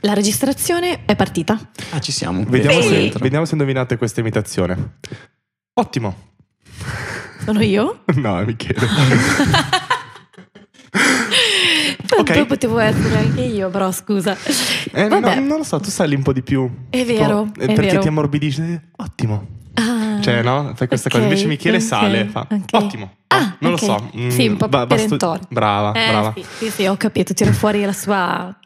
La registrazione è partita. Ah, ci siamo. Vediamo, se, vediamo se indovinate questa imitazione. Ottimo. Sono io? No, è Michele. Tanto Ok. potevo essere anche io, però scusa. Eh, no, non lo so, tu sai un po' di più. È vero, Tipo, eh, è perché vero. ti ammorbidisce. Ottimo. Ah, Cioè, no? Fai questa ok, cosa. Invece Michele ok, sale. Fa. Ottimo. Ah, non lo so. Mm, Sì, un po' ba- perentorio. Brava, Eh, brava. Sì, sì, sì, ho capito. Tira fuori la sua.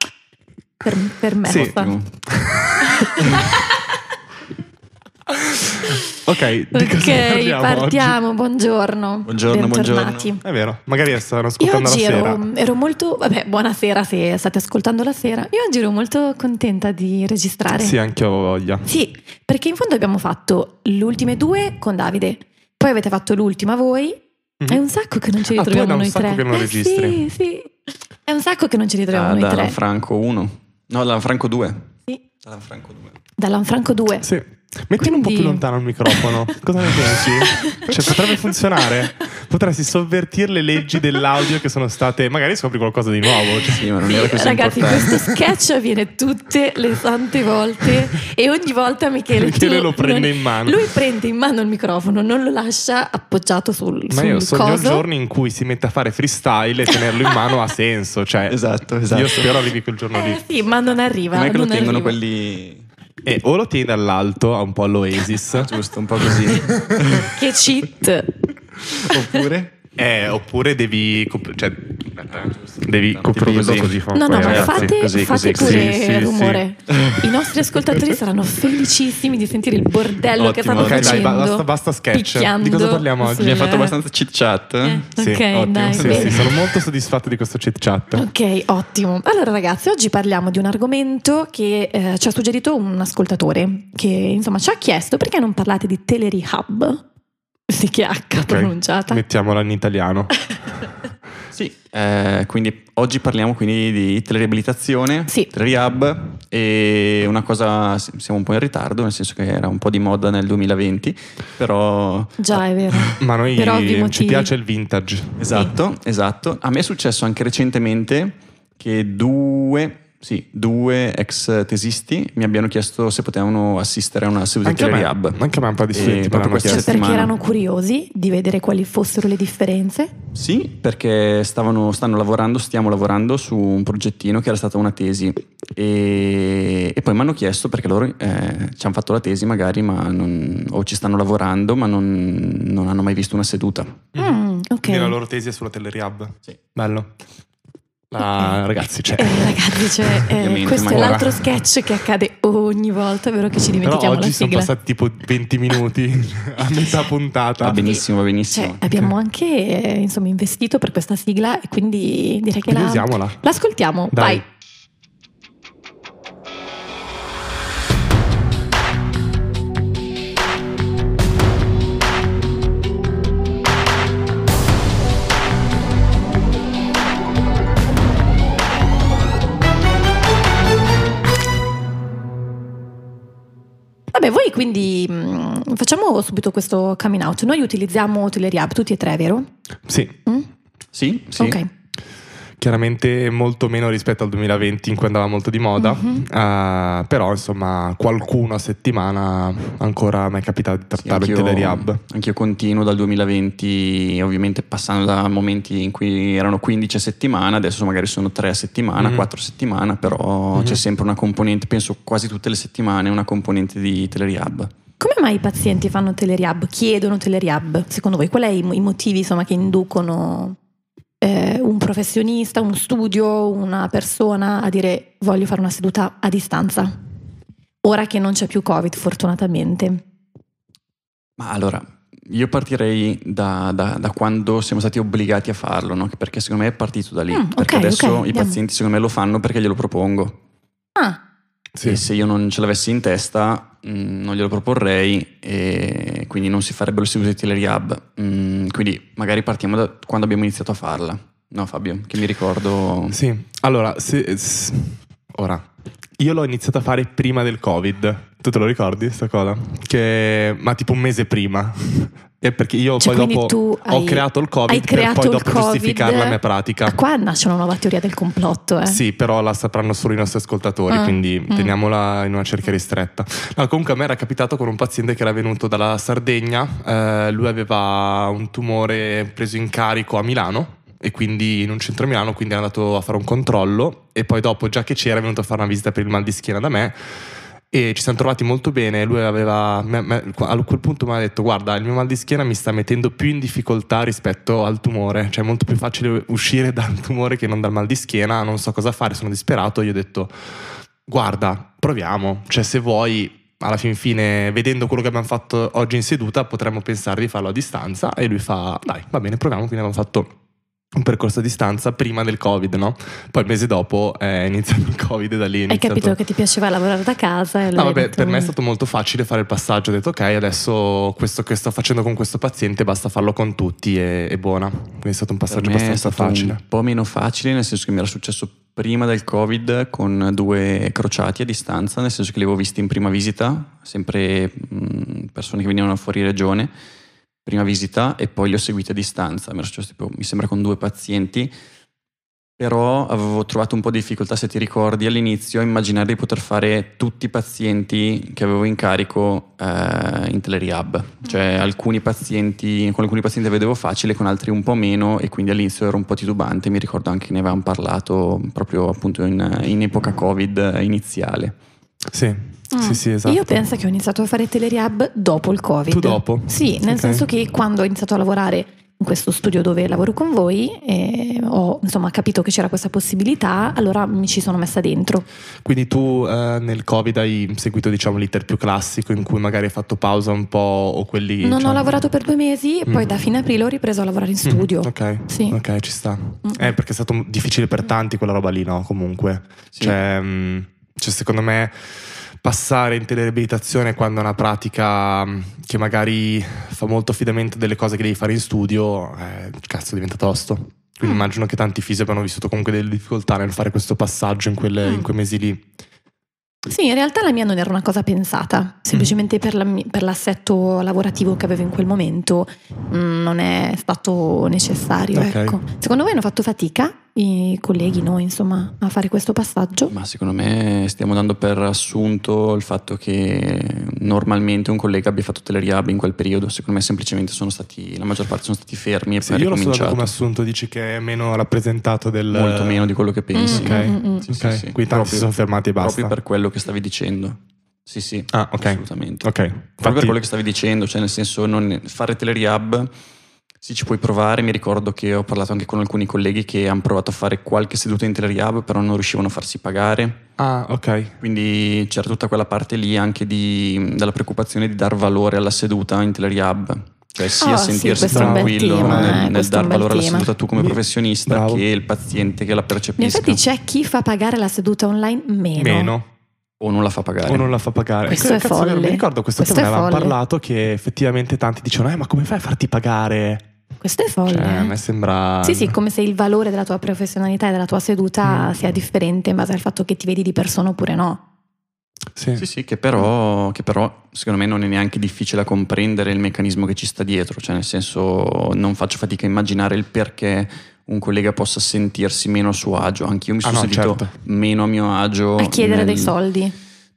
Per, per me. Sì. Ok, di cosa Ok, parliamo partiamo. Buongiorno. Buongiorno, Bentornati. oggi? È vero, magari stanno ascoltando oggi la sera. ero, ero molto. Vabbè, buonasera se state ascoltando la sera. Io oggi ero molto contenta di registrare. Sì, anche ho voglia. Sì, perché in fondo abbiamo fatto le ultime due con Davide, poi avete fatto l'ultima voi. Mhm. È un sacco che non ci Ah, tu è ritroviamo da un noi sacco tre. che non Eh, registri. Sì, sì. È un sacco che non ci ritroviamo Da, noi da tre. Franco 1. No, da Franco 2. Sì. Da Franco 2. Da Lanfranco 2. Sì. Mettilo un po' Quindi- più lontano il microfono. Cosa ne pensi? Cioè, potrebbe funzionare. Potresti sovvertire le leggi dell'audio che sono state. Magari scopri qualcosa di nuovo. Cioè, Sì, ma non era così ragazzi, importante. questo sketch avviene tutte le tante volte e ogni volta Michele, Michele lo prende non- in mano. Lui prende in mano il microfono, non lo lascia appoggiato sul, Ma sul io sogno il coso. giorno in cui si mette a fare freestyle e tenerlo in mano ha senso. Cioè, Esatto, esatto. io spero arrivi quel giorno Eh lì. sì, ma non arriva. Com'è che lo non tengono arriva. quelli... E o lo tieni dall'alto, un po' all'Oasis. Giusto, un po' così. Che cheat. Oppure? Eh, oppure devi. cioè, devi Tipo coprirlo così. così. No, no, ma ragazzi. fate, così, fate così, pure sì, sì, rumore. I nostri ascoltatori saranno felicissimi di sentire il bordello che Ottimo, stanno ok, dai, facendo. basta- basta sketch. picchiando Di cosa parliamo oggi? sul- Abbiamo fatto abbastanza chit chat. Eh, Sì, ok, ottimo. dai, Sì, sì, sono molto soddisfatto di questo chit chat. Ok, ottimo. Allora ragazzi, oggi parliamo di un argomento che eh, ci ha suggerito un ascoltatore che insomma ci ha chiesto perché non parlate di Telerehab? Sì, che H Ok, pronunciata. Mettiamola in italiano. Sì, eh, quindi oggi parliamo quindi di teleriabilitazione, Sì. telerehab e una cosa, siamo un po' in ritardo, nel senso che era un po' di moda nel 2020, però... Già, è vero. Ma noi ci motivi. piace il vintage. Esatto, esatto. A me è successo anche recentemente che due, sì, due ex tesisti mi abbiano chiesto se potevano assistere a una seduta di Anche me, telerehab. anche a me un po' di studenti proprio questa Cioè, chiesto. perché erano curiosi di vedere quali fossero le differenze. Sì, perché stavano, stanno lavorando, stiamo lavorando su un progettino che era stata una tesi e, e poi mi hanno chiesto perché loro eh, ci hanno fatto la tesi magari ma non- o ci stanno lavorando ma non, non hanno mai visto una seduta. Mm, ok. Quindi la loro tesi è sulla Telerehab. Sì. Bello. Ah, ragazzi, cioè. Eh, ragazzi, cioè, eh, questo è l'altro sketch che accade ogni volta, vero che ci Però dimentichiamo oggi la sono sigla. passati tipo 20 minuti a metà puntata. Va benissimo, va benissimo. Cioè, abbiamo anche eh, insomma, investito per questa sigla e quindi direi che Quindi la, usiamola. l'ascoltiamo. Dai. Vai. Vabbè, voi quindi mh, facciamo subito questo coming out. Noi utilizziamo Telerehab tutti e tre, vero? Sì, Mm? Sì, sì. Ok. Chiaramente molto meno rispetto al 2020 in cui andava molto di moda. Mhm. Ah, però insomma qualcuno a settimana ancora mi è capitato di Sì, trattarlo in anch'io- continuo dal 2020, ovviamente passando da momenti in cui erano 15 a settimana, adesso magari sono 3 a settimana, Mhm. 4 a settimana, però Mhm. c'è sempre una componente, penso quasi tutte le settimane, una componente di telerehab. Come mai i pazienti fanno Telerehab, chiedono Telerehab? Secondo voi, quali sono i motivi insomma, che inducono un professionista, uno studio, una persona a dire voglio fare una seduta a distanza? Ora che non c'è più Covid, fortunatamente. Ma allora, io partirei da, da- da quando siamo stati obbligati a farlo, no? perché secondo me è partito da lì. Mm, perché adesso ok, i andiamo. pazienti secondo me lo fanno perché glielo propongo. Ah, Sì. E se io non ce l'avessi in testa, mh, non glielo proporrei e quindi non si farebbero le sedute di telerehab. Mm, quindi magari partiamo da quando abbiamo iniziato a farla. No, Fabio, che mi ricordo. Sì, allora, se- s- ora, io l'ho iniziato a fare prima del Covid, Tu te lo ricordi sta cosa? Che, ma tipo un mese prima. E perché io Cioè, poi dopo tu ho hai- creato il hai Covid per creato poi il dopo giustificare Covid. la mia pratica. Ah, Qua nasce una nuova teoria del complotto, eh. Sì, però la sapranno solo i nostri ascoltatori, Ah, quindi mm. teniamola in una cerchia ristretta. No, comunque a me era capitato con un paziente che era venuto dalla Sardegna, eh, lui aveva un tumore preso in carico a Milano e quindi in un centro Milano, quindi è andato a fare un controllo e poi dopo, già che c'era, è venuto a fare una visita per il mal di schiena da me e ci siamo trovati molto bene. Lui aveva, me- me- a quel punto mi ha detto: Guarda, il mio mal di schiena mi sta mettendo più in difficoltà rispetto al tumore, cioè è molto più facile uscire dal tumore che non dal mal di schiena. Non so cosa fare, sono disperato. Io ho detto: Guarda, proviamo. Cioè, se vuoi. Alla fin fine, vedendo quello che abbiamo fatto oggi in seduta, potremmo pensare di farlo a distanza. E lui fa: Dai, va bene, proviamo. Quindi abbiamo fatto un percorso a distanza prima del Covid, no? Poi il mese dopo è iniziato il Covid e da lì è Hai iniziato... capito che ti piaceva lavorare da casa? E No, vabbè, detto- per me è stato molto facile fare il passaggio. Ho detto, ok, adesso questo che sto facendo con questo paziente basta farlo con tutti e è buona. Quindi è stato un Per passaggio abbastanza stato facile. un po' meno facile, nel senso che mi era successo prima del Covid con due crociati a distanza, nel senso che li avevo visti in prima visita, sempre mh, persone che venivano fuori regione, prima visita e poi li ho seguiti a distanza. Mi successo tipo, mi sembra con due pazienti, però avevo trovato un po' di difficoltà, se ti ricordi, all'inizio a immaginare di poter fare tutti i pazienti che avevo in carico eh, in telerehab. Cioè alcuni pazienti, con alcuni pazienti vedevo facile, con altri un po' meno e quindi all'inizio ero un po' titubante. Mi ricordo anche che ne avevamo parlato proprio appunto in, in epoca Covid iniziale. Sì, Mm. sì, sì, esatto. Io penso che ho iniziato a fare telerehab dopo il Covid. Tu dopo? Sì, nel Ok. senso che quando ho iniziato a lavorare in questo studio dove lavoro con voi e ho insomma capito che c'era questa possibilità, allora mi ci sono messa dentro. Quindi tu eh, nel Covid hai seguito diciamo l'iter più classico in cui magari hai fatto pausa un po' o quelli... Non cioè- ho lavorato per due mesi e poi Mm. da fine aprile ho ripreso a lavorare in Mm, studio. ok, Sì. ok, ci sta. Mm. Eh, perché è stato difficile per tanti quella roba lì, no? Comunque. Sì. Cioè, mm, cioè, secondo me passare in teleabilitazione quando è una pratica mm, che magari fa molto affidamento delle cose che devi fare in studio, eh, cazzo diventa tosto. Quindi Mm. immagino che tanti fisi abbiano vissuto comunque delle difficoltà nel fare questo passaggio in, quelle- Mm. in quei mesi lì. Sì, in realtà la mia non era una cosa pensata, semplicemente per, la- per l'assetto lavorativo che avevo in quel momento mm, non è stato necessario. Ok. Ecco. Secondo voi hanno fatto fatica i colleghi, noi insomma, a fare questo passaggio? Ma secondo me stiamo dando per assunto il fatto che normalmente un collega abbia fatto telerehab in quel periodo. Secondo me semplicemente sono stati, la maggior parte sono stati fermi e Sì, poi io lo so dato come assunto, dici che è meno rappresentato del... Molto meno di quello che pensi. Mm, Ok, mm, mm, mm. Sì, sì, ok. sì. Quindi tanti Proprio- si sono fermati e basta. Proprio per quello che stavi dicendo. Sì, sì. Ah, ok. Assolutamente. Ok. Proprio Infatti- per quello che stavi dicendo, cioè nel senso non fare telerehab sì ci puoi provare, mi ricordo che ho parlato anche con alcuni colleghi che hanno provato a fare qualche seduta in telerehab però non riuscivano a farsi pagare, Ah, ok. quindi c'era tutta quella parte lì anche di, della preoccupazione di dar valore alla seduta in telerehab. Cioè sia sì, sentirsi è bel tranquillo tema, nel, eh, nel è dar valore alla seduta tu come professionista Bravo. che il paziente che la In percepisca effetti c'è chi fa pagare la seduta online meno. Meno. o non la fa pagare. O non la fa pagare. Questo è cazzo, vero, folle. Mi ricordo questo, Questo tema, è avevamo parlato che effettivamente tanti dicono eh ma come fai a farti pagare? Questo è folle. Cioè, eh. a me sembra... Sì, sì, come se il valore della tua professionalità e della tua seduta Mm. sia differente in base al fatto che ti vedi di persona oppure no. Sì. Sì, sì, che però, che però secondo me non è neanche difficile da comprendere il meccanismo che ci sta dietro, cioè nel senso non faccio fatica a immaginare il perché un collega possa sentirsi meno a suo agio, anche io mi Ah, sono no, sentito certo. meno a mio agio. A chiedere nel- dei soldi.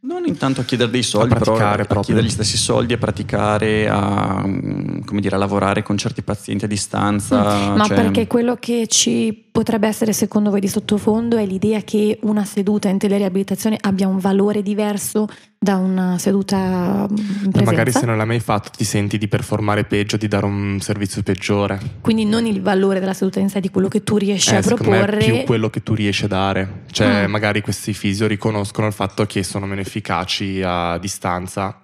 Non intanto a chiedere dei soldi, A però a chiedere gli stessi soldi, a praticare, a, mm, come dire, a lavorare con certi pazienti a distanza. Ma cioè- perché quello che ci potrebbe essere secondo voi di sottofondo è l'idea che una seduta in teleriabilitazione abbia un valore diverso da una seduta mm, in Ma presenza? magari se non l'hai mai fatto ti senti di performare peggio, di dare un servizio peggiore. Quindi non il valore della seduta in sé di quello che tu riesci Eh, a proporre. è più quello che tu riesci a dare. Cioè, Mm. magari questi fisio riconoscono il fatto che sono meno efficaci a distanza.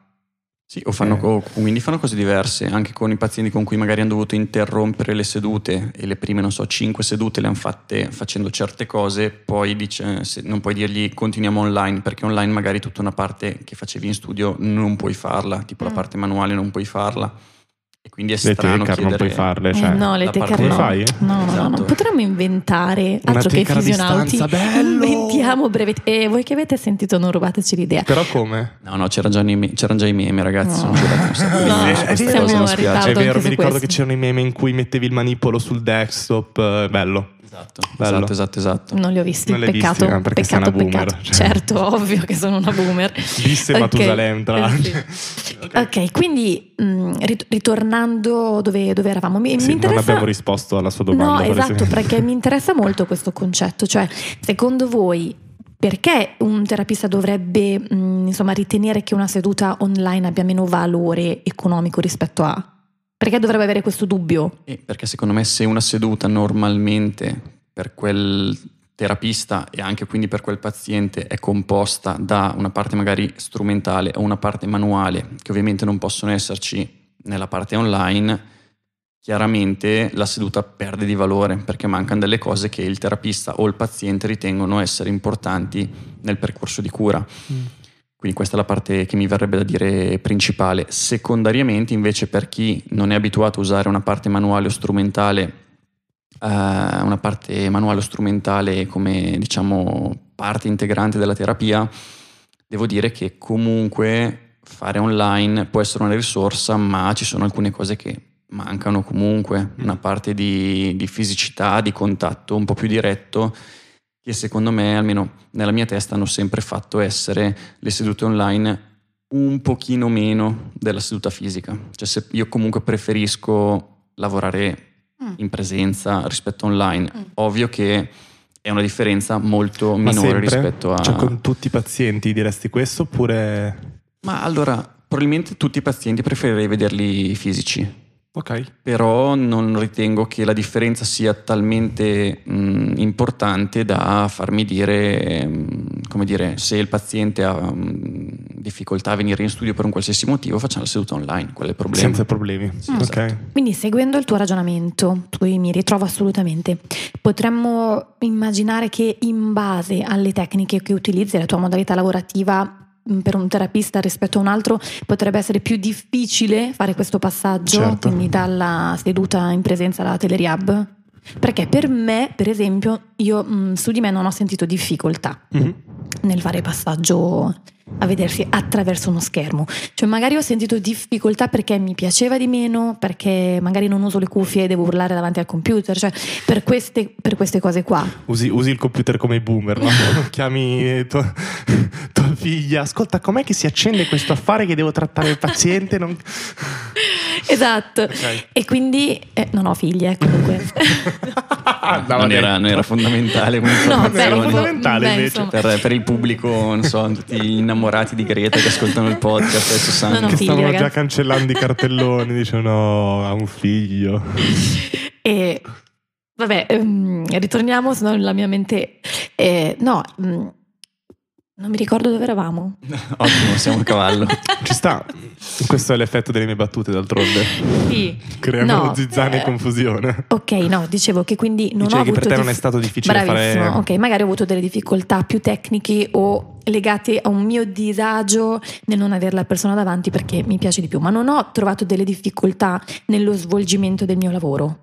Sì, o fanno, Eh. o quindi fanno cose diverse, anche con i pazienti con cui magari hanno dovuto interrompere le sedute e le prime, non so, 5 sedute le hanno fatte facendo certe cose, poi dice, se- non puoi dirgli continuiamo online, perché online magari tutta una parte che facevi in studio non puoi farla, tipo la Mm. parte manuale non puoi farla. E quindi è Le strano tecar non puoi farle, Eh, cioè. no, le tecar no. Come fai? No, no, no, Esatto. no. Potremmo inventare Una altro che fisionauti. bello! Inventiamo brevetti. E voi che avete sentito, non rubateci l'idea. Però come? No, no, c'erano già, i me- c'erano già i meme, ragazzi. No, è non siamo in spiace. ritardo. È vero, mi ricordo questo. che c'erano i meme in cui mettevi il manipolo sul desktop, eh, bello. Esatto, Bello. esatto, esatto, esatto. Non li ho visti, Non peccato. visti, eh, perché sei peccato, una boomer, peccato. cioè. Certo, ovvio che sono una boomer. Disse Ok. Matusalem, tra l'altro. Eh sì. Ok, quindi mh, rit- ritornando dove, dove eravamo, mi, mi Sì, non interessa... abbiamo risposto alla sua domanda. No, per esatto, esempio. perché mi interessa molto questo concetto, cioè secondo voi perché un terapista dovrebbe mh, insomma, ritenere che una seduta online abbia meno valore economico rispetto a... Perché dovrebbe avere questo dubbio? Eh, perché secondo me se una seduta normalmente per quel terapista e anche quindi per quel paziente è composta da una parte magari strumentale o una parte manuale, che ovviamente non possono esserci nella parte online, chiaramente la seduta perde di valore perché mancano delle cose che il terapista o il paziente ritengono essere importanti nel percorso di cura. Mm. Quindi questa è la parte che mi verrebbe da dire principale. Secondariamente, invece, per chi non è abituato a usare una parte manuale o strumentale, eh, una parte manuale o strumentale come diciamo parte integrante della terapia, devo dire che comunque fare online può essere una risorsa, ma ci sono alcune cose che mancano comunque, una parte di, di fisicità, di contatto un po' più diretto che secondo me, almeno nella mia testa, hanno sempre fatto essere le sedute online un pochino meno della seduta fisica. Cioè se io comunque preferisco lavorare Mm. in presenza rispetto online, Mm. ovvio che è una differenza molto Ma minore sempre? rispetto a... Cioè, con tutti i pazienti diresti questo oppure... Ma allora, probabilmente tutti i pazienti preferirei vederli fisici. Ok. Però non ritengo che la differenza sia talmente mh, importante da farmi dire, mh, come dire, se il paziente ha mh, difficoltà a venire in studio per un qualsiasi motivo, facciamo la seduta online, qual è il problema? Senza problemi. Mm. Ok. esatto. Quindi seguendo il tuo ragionamento, cui mi ritrovo assolutamente, potremmo immaginare che in base alle tecniche che utilizzi, alla tua modalità lavorativa per un terapista rispetto a un altro, potrebbe essere più difficile fare questo passaggio, Certo. quindi dalla seduta in presenza alla teleriab? Perché per me, per esempio, io mh, su di me non ho sentito difficoltà Mhm. Nel fare passaggio a vedersi attraverso uno schermo. Cioè magari ho sentito difficoltà perché mi piaceva di meno, perché magari non uso le cuffie e devo urlare davanti al computer, cioè per queste, per queste cose qua. Usi, usi il computer come i boomer, no? Chiami tua, tua figlia, ascolta, com'è che si accende questo affare che devo trattare il paziente? Non... Esatto. Ok. E quindi eh, non ho figlie comunque. Andava non, era, non era fondamentale come no, informazione. era beh, fondamentale beh, invece. per, per il pubblico, non so, tutti gli innamorati di Greta che ascoltano il podcast adesso sanno. No, no, Che figli, stavano già ragazzi. cancellando i cartelloni, dicono no, ha un figlio. E vabbè, ehm, ritorniamo, se no la mia mente... eh, no, mm, non mi ricordo dove eravamo. Ottimo, siamo a cavallo. Ci sta. Questo è l'effetto delle mie battute, d'altronde. Sì. Creano No, zizzania eh, e confusione. Ok, no, dicevo che quindi non Dicevi ho che avuto per te non è stato difficile Bravissimo, fare... ok, magari ho avuto delle difficoltà più tecniche o legate a un mio disagio nel non avere la persona davanti perché mi piace di più, ma non ho trovato delle difficoltà nello svolgimento del mio lavoro.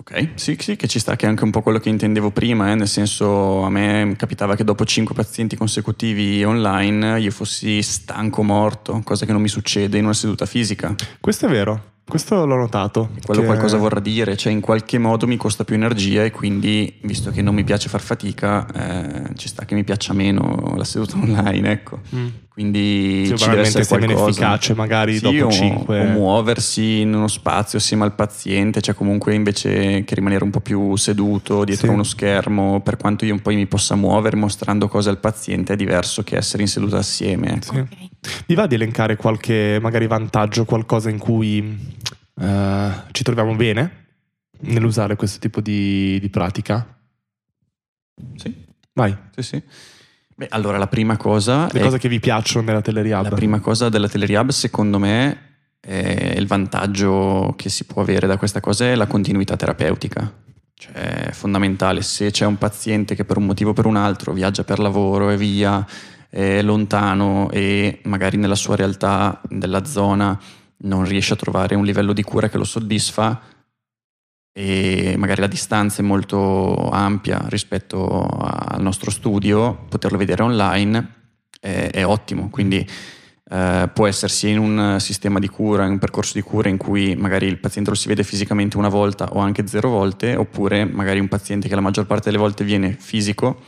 Ok, sì, sì, che ci sta, che è anche un po' quello che intendevo prima, eh, nel senso a me capitava che dopo cinque pazienti consecutivi online io fossi stanco morto, cosa che non mi succede in una seduta fisica. Questo è vero, questo l'ho notato. Quello che- qualcosa vorrà dire, cioè in qualche modo mi costa più energia e quindi, visto che non mi piace far fatica, eh, ci sta che mi piaccia meno la seduta online, ecco. Mm. Quindi Sì, ci deve essere qualcosa. efficace magari Sì, dopo o, cinque. o muoversi in uno spazio assieme al paziente, cioè comunque invece che rimanere un po' più seduto dietro Sì. uno schermo, per quanto io poi mi possa muovere mostrando cose al paziente, è diverso che essere in seduta assieme. ecco. Sì. Mi va di elencare qualche magari vantaggio, qualcosa in cui eh, ci troviamo bene nell'usare questo tipo di, di pratica? Sì, Vai, sì, sì. Beh, allora la prima cosa le cose che vi piacciono nella teleriab. La prima cosa della Teleriab, secondo me, è il vantaggio che si può avere da questa cosa è la continuità terapeutica. Cioè, è fondamentale. Se c'è un paziente che per un motivo o per un altro viaggia per lavoro e via, è lontano e magari nella sua realtà della zona non riesce a trovare un livello di cura che lo soddisfa e magari la distanza è molto ampia rispetto al nostro studio, poterlo vedere online è, è ottimo. Quindi eh, può essere sia in un sistema di cura, in un percorso di cura in cui magari il paziente lo si vede fisicamente una volta o anche zero volte, oppure magari un paziente che la maggior parte delle volte viene fisico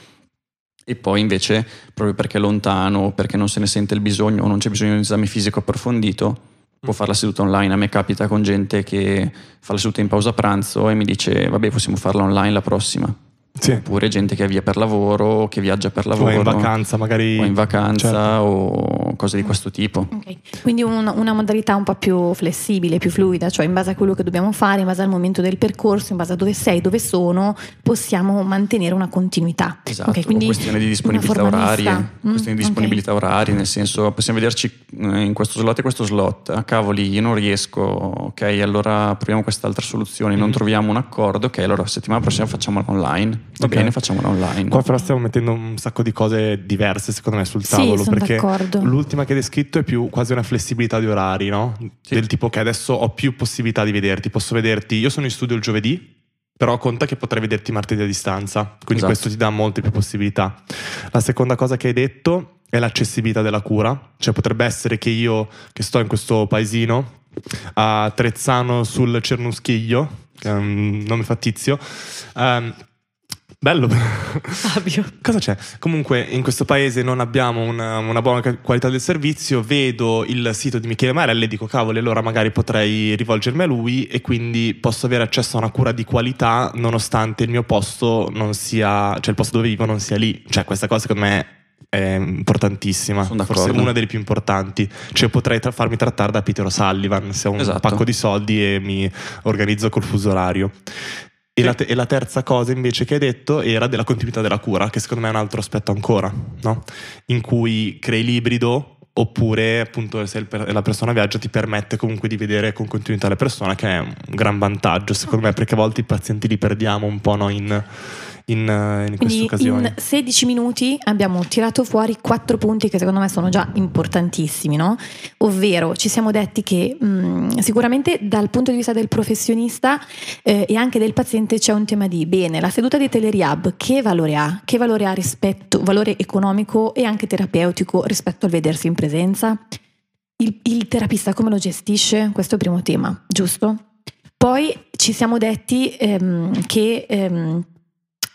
e poi invece proprio perché è lontano o perché non se ne sente il bisogno o non c'è bisogno di un esame fisico approfondito può fare la seduta online. A me capita con gente che fa la seduta in pausa pranzo e mi dice vabbè possiamo farla online la prossima. Sì. Oppure gente che via per lavoro, che viaggia per lavoro. O in vacanza magari. O in vacanza certo. o cose di questo tipo. Okay. Quindi un, una modalità un po' più flessibile, più fluida, cioè in base a quello che dobbiamo fare, in base al momento del percorso, in base a dove sei, dove sono, possiamo mantenere una continuità. Esatto, okay, quindi questione di disponibilità orarie. Mm, questione di disponibilità okay. orarie, nel senso possiamo vederci eh, in questo slot e questo slot. Ah, cavoli, io non riesco, ok, allora proviamo quest'altra soluzione, mm. non troviamo un accordo, ok, allora settimana prossima facciamola online Va okay. bene, facciamola online. Qua però stiamo mettendo un sacco di cose diverse secondo me sul tavolo sì, perché d'accordo. L'ultima che hai descritto è più quasi una flessibilità di orari, no? Sì. Del tipo che adesso ho più possibilità di vederti, posso vederti, io sono in studio il giovedì, però conta che potrei vederti martedì a distanza, quindi esatto. questo ti dà molte più possibilità. La seconda cosa che hai detto è l'accessibilità della cura, cioè potrebbe essere che io che sto in questo paesino a Trezzano sul Cernuschiglio, che è un nome fattizio, um, Bello. Fabio. Cosa c'è? Comunque in questo paese non abbiamo una, una, buona qualità del servizio, vedo il sito di Michele Marelli e dico cavoli allora magari potrei rivolgermi a lui e quindi posso avere accesso a una cura di qualità nonostante il mio posto non sia, cioè il posto dove vivo non sia lì. Cioè questa cosa secondo me è importantissima, forse una delle più importanti. Cioè potrei tra- farmi trattare da Peter O'Sullivan se ho un esatto. pacco di soldi e mi organizzo col fuso orario. E la, te- e la, terza cosa invece che hai detto era della continuità della cura, che secondo me è un altro aspetto ancora, no? in cui crei l'ibrido oppure appunto se la persona viaggia ti permette comunque di vedere con continuità le persone, che è un gran vantaggio secondo me, perché a volte i pazienti li perdiamo un po' no, in in, eh, in queste occasioni. In 16 minuti abbiamo tirato fuori quattro punti che secondo me sono già importantissimi, no? Ovvero ci siamo detti che mh, mm, sicuramente dal punto di vista del professionista eh, e anche del paziente c'è un tema di bene, la seduta di Teleriab che valore ha? Che valore ha rispetto, valore economico e anche terapeutico rispetto al vedersi in presenza? Il, il terapista come lo gestisce? Questo è il primo tema, giusto? Poi ci siamo detti ehm, che ehm,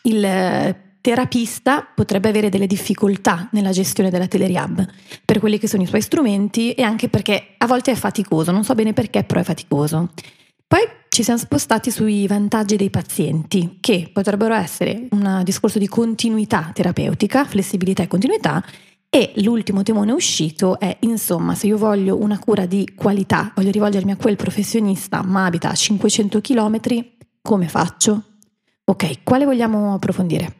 il eh, terapista potrebbe avere delle difficoltà nella gestione della Teleriab per quelli che sono i suoi strumenti e anche perché a volte è faticoso, non so bene perché, però è faticoso. Poi ci siamo spostati sui vantaggi dei pazienti, che potrebbero essere un discorso di continuità terapeutica, flessibilità e continuità, e l'ultimo temone uscito è, insomma, se io voglio una cura di qualità, voglio rivolgermi a quel professionista, ma abita a 500 km, come faccio? Ok, quale vogliamo approfondire?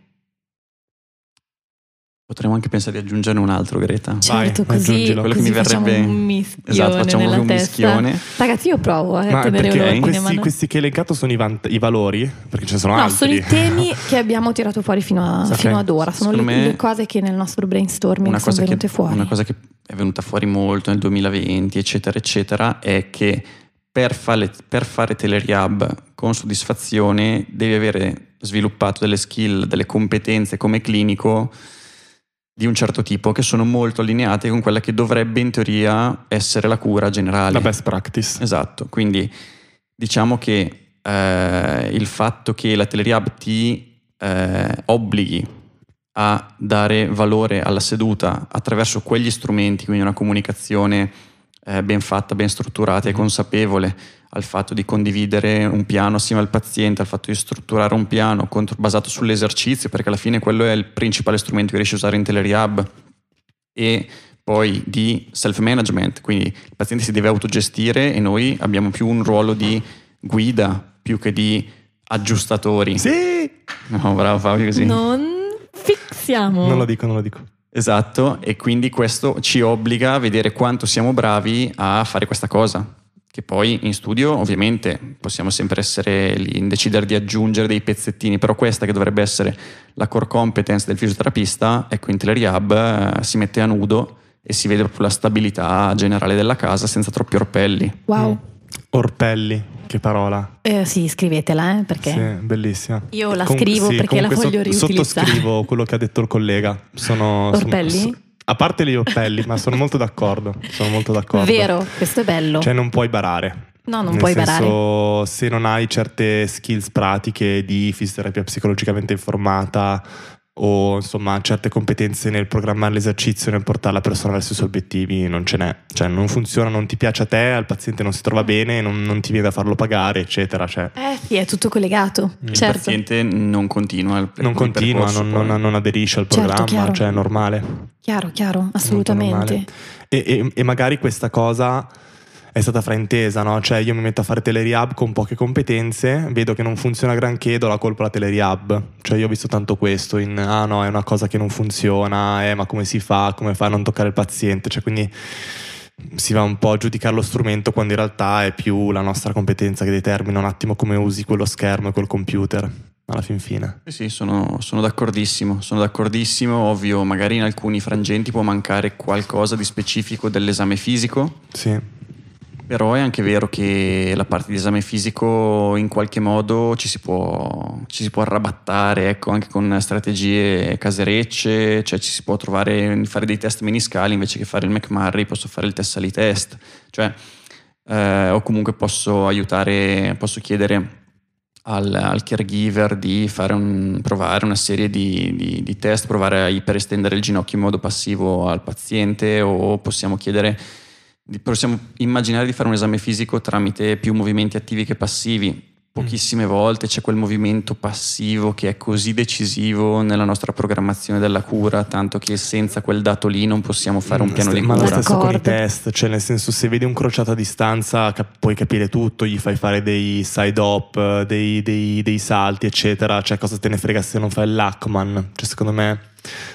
Potremmo anche pensare di aggiungere un altro, Greta. Certo, Vai, così, quello che mi verrebbe un mischione esatto, facciamo un mischione. Ragazzi, io provo eh, a tenere perché questi, questi, che hai elencato sono i, vant- i, valori? Perché ce ne sono no, altri. sono i temi che abbiamo tirato fuori fino, a, okay. fino ad ora. Sono le, le, cose che nel nostro brainstorming sono venute che, fuori. Una cosa che è venuta fuori molto nel 2020, eccetera, eccetera, è che per fare, per fare Teleriab con soddisfazione devi avere sviluppato delle skill, delle competenze come clinico di un certo tipo che sono molto allineate con quella che dovrebbe in teoria essere la cura generale. La best practice. Esatto, quindi diciamo che eh, il fatto che la Teleriab ti eh, obblighi a dare valore alla seduta attraverso quegli strumenti, quindi una comunicazione eh, ben fatta, ben strutturata e mm-hmm. consapevole al fatto di condividere un piano assieme al paziente, al fatto di strutturare un piano contro, basato sull'esercizio, perché alla fine quello è il principale strumento che riesci a usare in Telerehab, e poi di self-management, quindi il paziente si deve autogestire e noi abbiamo più un ruolo di guida più che di aggiustatori. Sì! No, bravo Fabio così. Non fixiamo. Non lo dico, non lo dico. Esatto, e quindi questo ci obbliga a vedere quanto siamo bravi a fare questa cosa che poi in studio ovviamente possiamo sempre essere lì in decidere di aggiungere dei pezzettini, però questa che dovrebbe essere la core competence del fisioterapista, ecco in Teleriab eh, si mette a nudo e si vede proprio la stabilità generale della casa senza troppi orpelli. Wow. Mm. Orpelli, che parola. Eh, sì, scrivetela, eh, perché Sì, bellissima. io la Com- scrivo sì, perché la voglio sot- riutilizzare. Sottoscrivo quello che ha detto il collega. Sono, sono- Orpelli? so- a parte gli orpelli, ma sono molto d'accordo. Sono molto d'accordo. Vero, questo è bello. Cioè, non puoi barare. no, non Nel puoi senso, barare. se non hai certe skills pratiche di fisioterapia psicologicamente informata o insomma certe competenze nel programmare l'esercizio, nel portare la persona verso i suoi obiettivi, non ce n'è. Cioè non funziona, non ti piace a te, al paziente non si trova bene, non, non ti viene da farlo pagare, eccetera. Cioè, Eh sì, è tutto collegato. Il certo. paziente non continua il non il continua, percorso, non, non- non aderisce al Certo, programma, chiaro. cioè è normale. Chiaro, chiaro, assolutamente. E, e- e magari questa cosa è stata fraintesa, no? Cioè io mi metto a fare telerehab con poche competenze, vedo che non funziona granché, do la colpa alla telerehab. Cioè io ho visto tanto questo in ah no, è una cosa che non funziona, eh, ma come si fa, come fa a non toccare il paziente? Cioè quindi si va un po' a giudicare lo strumento quando in realtà è più la nostra competenza che determina un attimo come usi quello schermo e quel computer alla fin fine. Sì, sì, sono, sono d'accordissimo, sono d'accordissimo, ovvio, magari in alcuni frangenti può mancare qualcosa di specifico dell'esame fisico, Sì. Però è anche vero che la parte di esame fisico in qualche modo ci si può, ci si può arrabattare, ecco, anche con strategie caserecce, cioè ci si può trovare, fare dei test meniscali invece che fare il McMurray, posso fare il Tessali test, cioè, eh, o comunque posso aiutare, posso chiedere al, al caregiver di un, provare una serie di, di- di test, provare a iperestendere il ginocchio in modo passivo al paziente o possiamo chiedere, possiamo immaginare di fare un esame fisico tramite più movimenti attivi che passivi. Pochissime volte c'è quel movimento passivo che è così decisivo nella nostra programmazione della cura, tanto che senza quel dato lì non possiamo fare un Mm, piano di Ma lo cura. stesso con i D'accordo. test, cioè nel senso se vedi un crociato a distanza cap- puoi capire tutto, gli fai fare dei side hop, dei, dei- dei salti eccetera, cioè cosa te ne frega se non fai il Lachman, cioè secondo me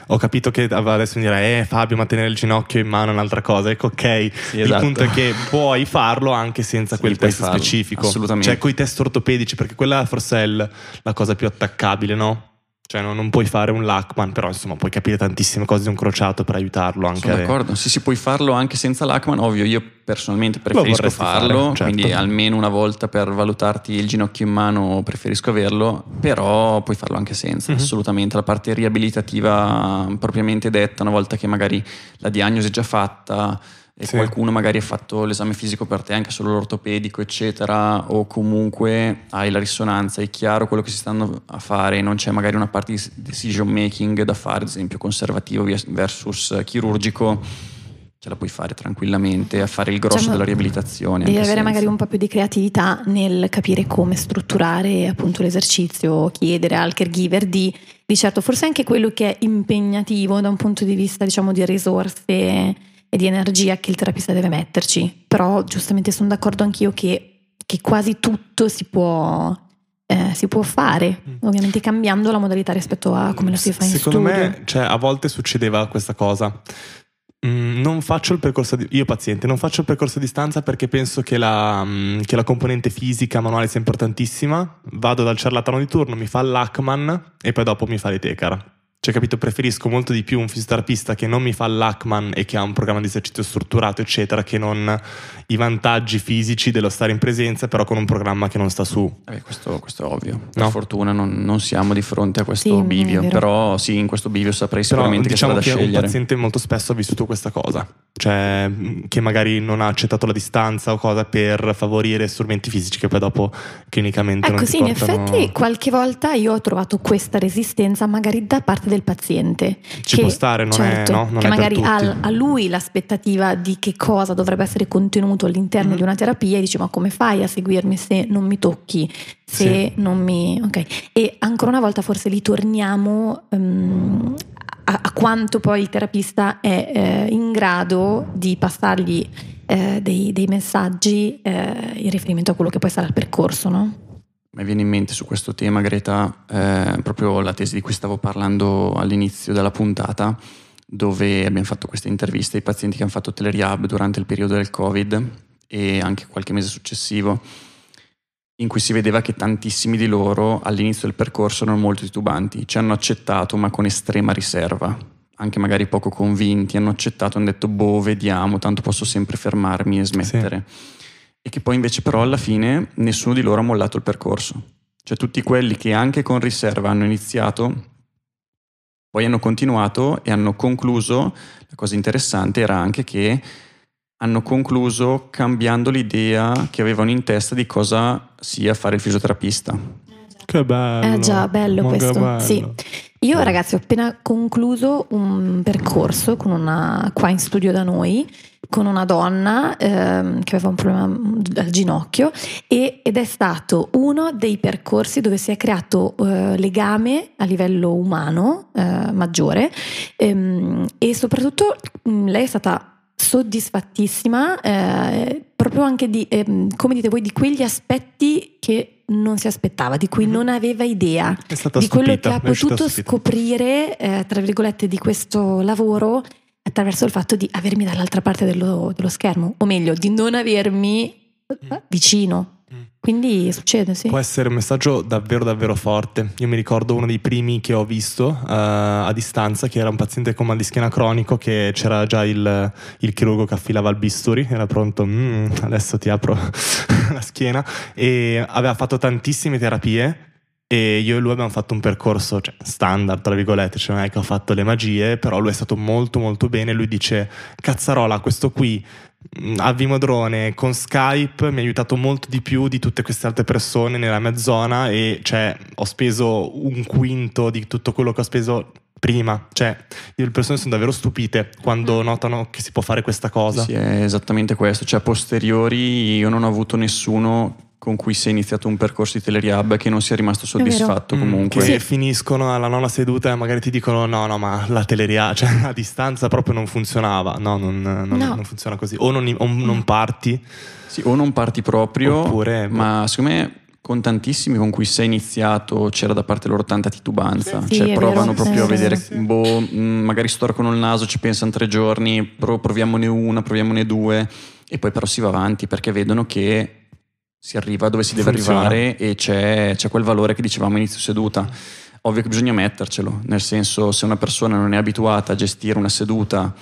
ho capito che adesso mi direi eh Fabio ma tenere il ginocchio in mano è un'altra cosa, ecco ok, Sì, il esatto. punto è che puoi farlo anche senza Sì, quel test farlo, specifico, assolutamente. cioè con i test ortopedici perché quella forse è il- la cosa più attaccabile no? Cioè no- non puoi fare un Lachman, però insomma puoi capire tantissime cose di un crociato per aiutarlo anche Sono d'accordo, sì, sì, puoi farlo anche senza l'Hackman, ovvio, io personalmente preferisco farlo, fare, certo. quindi almeno una volta per valutarti il ginocchio in mano preferisco averlo, però puoi farlo anche senza, Mhm. assolutamente. La parte riabilitativa propriamente detta, una volta che magari la diagnosi è già fatta e Sì. qualcuno magari ha fatto l'esame fisico per te, anche solo l'ortopedico, eccetera, o comunque hai la risonanza, è chiaro quello che si stanno a fare, non c'è magari una parte di decision making da fare, ad esempio conservativo versus chirurgico, ce la puoi fare tranquillamente a fare il grosso Diciamo, della riabilitazione. Devi anche avere senza. magari un po' più di creatività nel capire come strutturare appunto l'esercizio, chiedere al caregiver di, di certo forse anche quello che è impegnativo da un punto di vista diciamo di risorse e di energia che il terapista deve metterci, però giustamente sono d'accordo anch'io che, che quasi tutto si può, eh, si può fare, Mm. ovviamente cambiando la modalità rispetto a come lo si fa in Secondo studio. me, cioè, a volte succedeva questa cosa. Mm, non faccio il percorso di, io paziente, non faccio il percorso a distanza perché penso che la, mm, che la componente fisica manuale sia importantissima. Vado dal ciarlatano di turno, mi fa l'Hackman e poi dopo mi fa le Tecar. Cioè, capito, preferisco molto di più un fisioterapista che non mi fa l'Hackman e che ha un programma di esercizio strutturato, eccetera, che non i vantaggi fisici dello stare in presenza, però con un programma che non sta su. Eh, questo, questo è ovvio. Per No. fortuna non, non siamo di fronte a questo Sì, bivio, però sì, in questo bivio saprei Però sicuramente diciamo che che c'è da un scegliere. paziente molto spesso ha vissuto questa cosa, cioè che magari non ha accettato la distanza o cosa per favorire strumenti fisici che poi dopo clinicamente Ecco non ti sì, in portano... effetti qualche volta io ho trovato questa resistenza magari da parte del paziente. Ci che, può stare, non è- certo, no, non che è magari ha, ha lui l'aspettativa di che cosa dovrebbe essere contenuto all'interno Mhm. di una terapia e dice ma come fai a seguirmi se non mi tocchi, se non mi... ok. E ancora una volta forse li torniamo ehm, a, a quanto poi il terapista è eh, in grado di passargli eh, dei, dei messaggi eh, in riferimento a quello che poi sarà il percorso, no? Mi viene in mente su questo tema, Greta, eh, proprio la tesi di cui stavo parlando all'inizio della puntata, dove abbiamo fatto queste interviste ai pazienti che hanno fatto telerehab durante il periodo del Covid e anche qualche mese successivo, in cui si vedeva che tantissimi di loro all'inizio del percorso erano molto titubanti, ci hanno accettato ma con estrema riserva, anche magari poco convinti, hanno accettato, hanno detto boh, vediamo, tanto posso sempre fermarmi e smettere. Sì. E che poi invece però alla fine nessuno di loro ha mollato il percorso. Cioè tutti quelli che anche con riserva hanno iniziato, poi hanno continuato e hanno concluso, la cosa interessante era anche che hanno concluso cambiando l'idea che avevano in testa di cosa sia fare il fisioterapista. Che bello. È già bello questo. Bello. Sì. Io ragazzi ho appena concluso un percorso una, qua in studio da noi con una donna ehm, che aveva un problema al ginocchio e, ed è stato uno dei percorsi dove si è creato eh, legame a livello umano eh, maggiore ehm, e soprattutto mh, lei è stata soddisfattissima eh, proprio anche di, eh, come dite voi, di quegli aspetti che non si aspettava, di cui mm-hmm. non aveva idea, di stupita, quello che ha potuto scoprire, eh, tra virgolette, di questo lavoro attraverso il fatto di avermi dall'altra parte dello, dello schermo, o meglio, di non avermi mm. vicino. Quindi succede, sì. Può essere un messaggio davvero davvero forte. Io mi ricordo uno dei primi che ho visto uh, a distanza, che era un paziente con mal di schiena cronico, che c'era già il, il chirurgo che affilava il bisturi, era pronto, mm, adesso ti apro la schiena, e aveva fatto tantissime terapie. E io e lui abbiamo fatto un percorso cioè, standard, tra virgolette, cioè non è che ho fatto le magie, però lui è stato molto molto bene. Lui dice, cazzarola, questo qui Mm, a Vimodrone con Skype mi ha aiutato molto di più di tutte queste altre persone nella mia zona e cioè ho speso un quinto di tutto quello che ho speso prima, cioè le persone sono davvero stupite quando notano che si può fare questa cosa. Sì, è esattamente questo, cioè a posteriori io non ho avuto nessuno con cui si è iniziato un percorso di Teleriab che non sia rimasto soddisfatto comunque. Mm, che finiscono alla nona seduta e magari ti dicono no, no, ma la Teleriab, cioè a distanza proprio non funzionava. No, non, non, no. non funziona così. O non, o non, parti. Sì, o non parti proprio, oppure, ma secondo me con tantissimi con cui sei iniziato c'era da parte loro tanta titubanza, sì, cioè provano vero, proprio a vedere, sì. boh, mm, magari storcono il naso, ci pensano tre giorni, proviamone una, proviamone due e poi però si va avanti perché vedono che si arriva dove si deve Funziona. arrivare e c'è, c'è, quel valore che dicevamo inizio seduta. Ovvio che bisogna mettercelo, nel senso se una persona non è abituata a gestire una seduta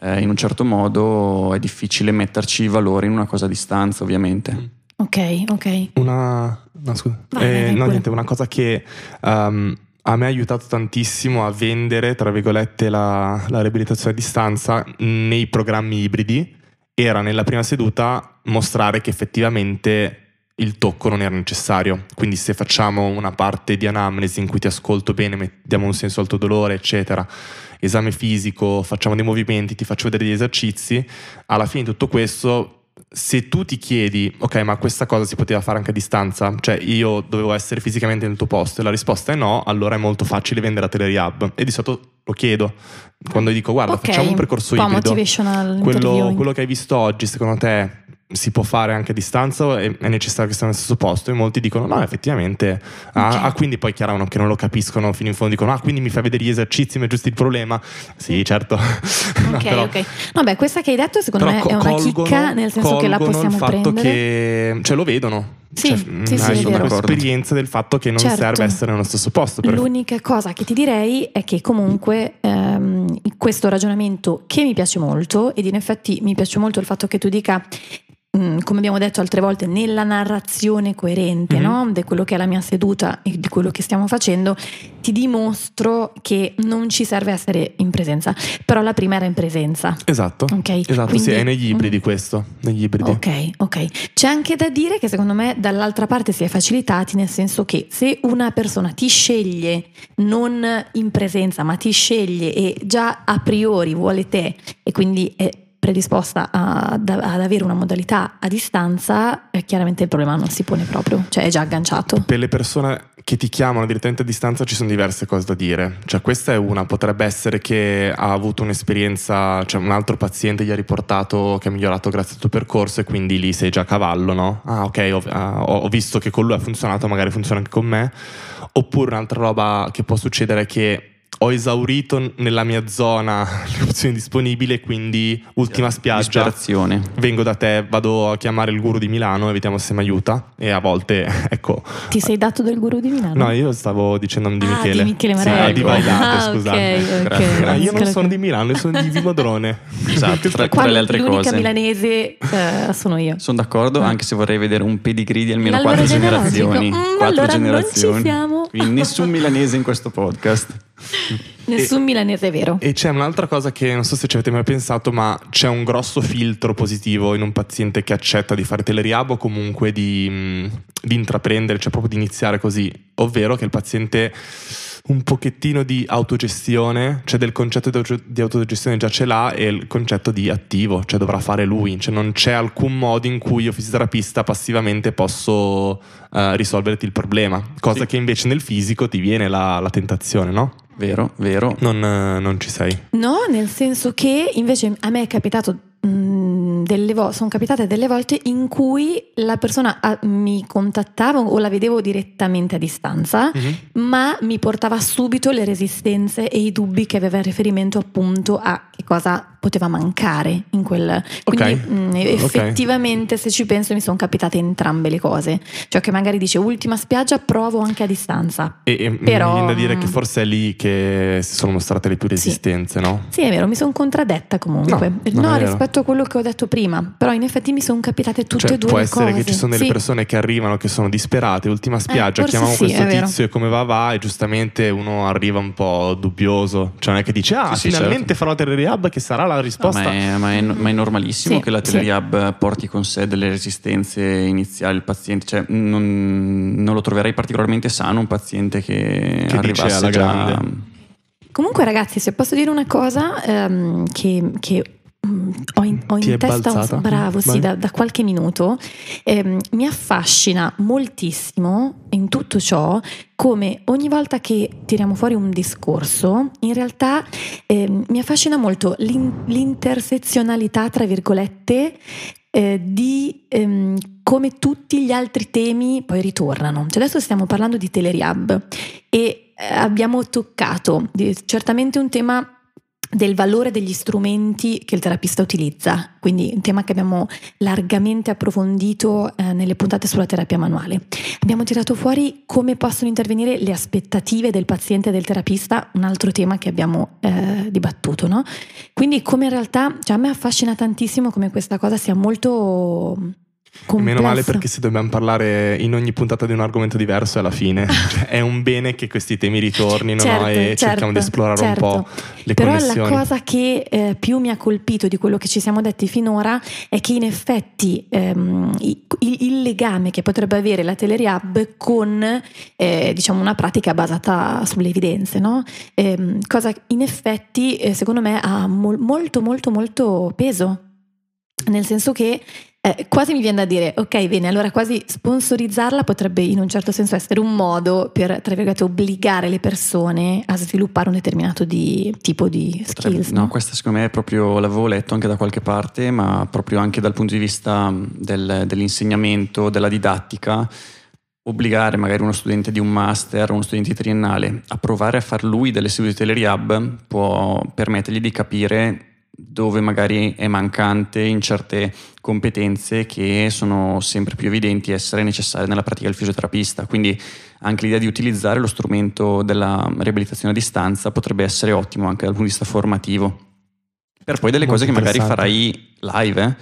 eh, in un certo modo è difficile metterci valore in una cosa a distanza ovviamente. Ok, ok. Una, no, scusa. Vai, eh, vai, no, niente, una cosa che um, a me ha aiutato tantissimo a vendere, tra virgolette, la, la riabilitazione a distanza nei programmi ibridi era nella prima seduta mostrare che effettivamente il tocco non era necessario. Quindi se facciamo una parte di anamnesi in cui ti ascolto bene, diamo un senso al tuo dolore, eccetera, esame fisico, facciamo dei movimenti, ti faccio vedere degli esercizi, alla fine di tutto questo se tu ti chiedi, ok, ma questa cosa si poteva fare anche a distanza, cioè io dovevo essere fisicamente nel tuo posto e la risposta è no, allora è molto facile vendere a Telerehab. E di solito lo chiedo quando dico, guarda, okay. facciamo un percorso un ibrido. Quello, quello che hai visto oggi, secondo te si può fare anche a distanza o è, necessario che sia nello stesso posto e molti dicono no effettivamente ah, okay. ah, quindi poi chiarano che non lo capiscono fino in fondo dicono ah quindi mi fai vedere gli esercizi mi è giusto il problema sì certo ok no, però, ok no beh questa che hai detto secondo me è una colgono, chicca nel senso che la possiamo il fatto prendere che cioè lo vedono sì, cioè, sì, sì, hai un'esperienza del fatto che non certo. serve essere nello stesso posto. Per... L'unica cosa che ti direi è che comunque ehm, questo ragionamento che mi piace molto ed in effetti mi piace molto il fatto che tu dica Mm, come abbiamo detto altre volte, nella narrazione coerente mm-hmm. no? di quello che è la mia seduta e di quello che stiamo facendo, ti dimostro che non ci serve essere in presenza, però la prima era in presenza. Esatto. Okay? Esatto, Quindi, sì, è negli ibridi mm, questo, negli ibridi. Ok, ok. C'è anche da dire che secondo me dall'altra parte si è facilitati, nel senso che se una persona ti sceglie non in presenza, ma ti sceglie e già a priori vuole te e quindi è predisposta ad, ad, avere una modalità a distanza, eh, chiaramente il problema non si pone proprio, cioè è già agganciato. Per le persone che ti chiamano direttamente a distanza ci sono diverse cose da dire. Cioè, questa è una, potrebbe essere che ha avuto un'esperienza, cioè un altro paziente gli ha riportato che è migliorato grazie al tuo percorso e quindi lì sei già a cavallo, no? Ah, ok, ho, ah, ho visto che con lui ha funzionato, magari funziona anche con me. Oppure un'altra roba che può succedere è che ho esaurito nella mia zona le opzioni disponibili, quindi ultima spiaggia. Vengo da te, vado a chiamare il guru di Milano e vediamo se mi aiuta. E a volte, ecco. Ti sei dato del guru di Milano? No, io stavo dicendo di Ah, Michele. di Michele Sì, Marelli. di Vaidate, Ah, scusate. ok, ok. Grazie. Ah, io non sono di Milano, io sono di Vimodrone. Esatto, tra, tra le altre l'unica cose. milanese eh, sono io. Sono d'accordo, Ah. anche se vorrei vedere un pedigree di almeno quattro genealogico. generazioni. Mm, quattro allora non generazioni. ci siamo. Quindi nessun milanese in questo podcast. Nessun milanese vero. E c'è un'altra cosa che non so se ci avete mai pensato, ma c'è un grosso filtro positivo in un paziente che accetta di fare teleriab o comunque di, mh, di intraprendere, cioè proprio di iniziare così, ovvero che il paziente un pochettino di autogestione, cioè del concetto di auto- di autogestione già ce l'ha e il concetto di attivo, cioè dovrà fare lui, cioè non c'è alcun modo in cui io fisioterapista passivamente posso eh, risolverti il problema, cosa Sì. che invece nel fisico ti viene la, la tentazione, no? Vero, vero. Non, eh, non ci sei. No, nel senso che invece a me è capitato mh, delle volte, sono capitate delle volte in cui la persona ah, mi contattava o la vedevo direttamente a distanza, ma mi portava subito le resistenze e i dubbi che aveva in riferimento appunto a che cosa poteva mancare in quel quindi Ok. mh, effettivamente se ci penso mi sono capitate entrambe le cose cioè che magari dice ultima spiaggia provo anche a distanza E, e Però, mi viene da dire mm. che forse è lì che si sono mostrate le più resistenze, no? Sì, è vero, mi sono contraddetta comunque. No, No, rispetto a quello che ho detto prima, però in effetti mi sono capitate tutte Cioè, e due può essere cose. che ci sono delle Sì. persone che arrivano che sono disperate, ultima spiaggia, forse chiamiamo sì, questo tizio e come va va e giustamente uno arriva un po' dubbioso, cioè non è che dice ah Sì, finalmente certo. farò Rehab che sarà la No, risposta. ma, è, ma è- ma è normalissimo Sì, che la sì. teleriab porti con sé delle resistenze iniziali al paziente, cioè non, non lo troverei particolarmente sano un paziente che, Che dice arrivasse alla già grande. Comunque ragazzi, se posso dire una cosa ehm, che, che, ho in, ho in testa, un, bravo, sì, da, da qualche minuto, ehm, mi affascina moltissimo in tutto ciò come ogni volta che tiriamo fuori un discorso, in realtà ehm, mi affascina molto l'in- l'intersezionalità, tra virgolette, eh, di ehm, come tutti gli altri temi poi ritornano. Cioè adesso stiamo parlando di Teleriab e eh, abbiamo toccato certamente un tema del valore degli strumenti che il terapista utilizza, quindi un tema che abbiamo largamente approfondito eh, nelle puntate sulla terapia manuale. Abbiamo tirato fuori come possono intervenire le aspettative del paziente e del terapista, un altro tema che abbiamo eh, dibattuto, no? Quindi come in realtà, cioè a me affascina tantissimo come questa cosa sia molto complessa. Meno male perché se dobbiamo parlare in ogni puntata di un argomento diverso alla fine. Cioè, è un bene che questi temi ritornino Certo, no? e cerchiamo certo, di esplorare certo. un po' le Però la connessioni. cosa che eh, più mi ha colpito di quello che ci siamo detti finora è che in effetti ehm, il, il legame che potrebbe avere la Teleriab con eh, diciamo una pratica basata sulle evidenze, no? Ehm, cosa in effetti eh, secondo me ha mol- molto molto molto peso. Nel senso che eh, quasi mi viene da dire, ok, bene, allora quasi sponsorizzarla potrebbe in un certo senso essere un modo per, tra virgolette, obbligare le persone a sviluppare un determinato di- tipo di Potrebbe- skills. no, no? questa secondo me è proprio, l'avevo letto anche da qualche parte, ma proprio anche dal punto di vista del- dell'insegnamento, della didattica, obbligare magari uno studente di un master, uno studente triennale a provare a far lui delle sedute di Teleriab può permettergli di capire dove magari è mancante in certe competenze che sono sempre più evidenti essere necessarie nella pratica del fisioterapista. Quindi anche l'idea di utilizzare lo strumento della riabilitazione a distanza potrebbe essere ottimo anche dal punto di vista formativo. Per poi delle Molto cose che magari farai live, eh?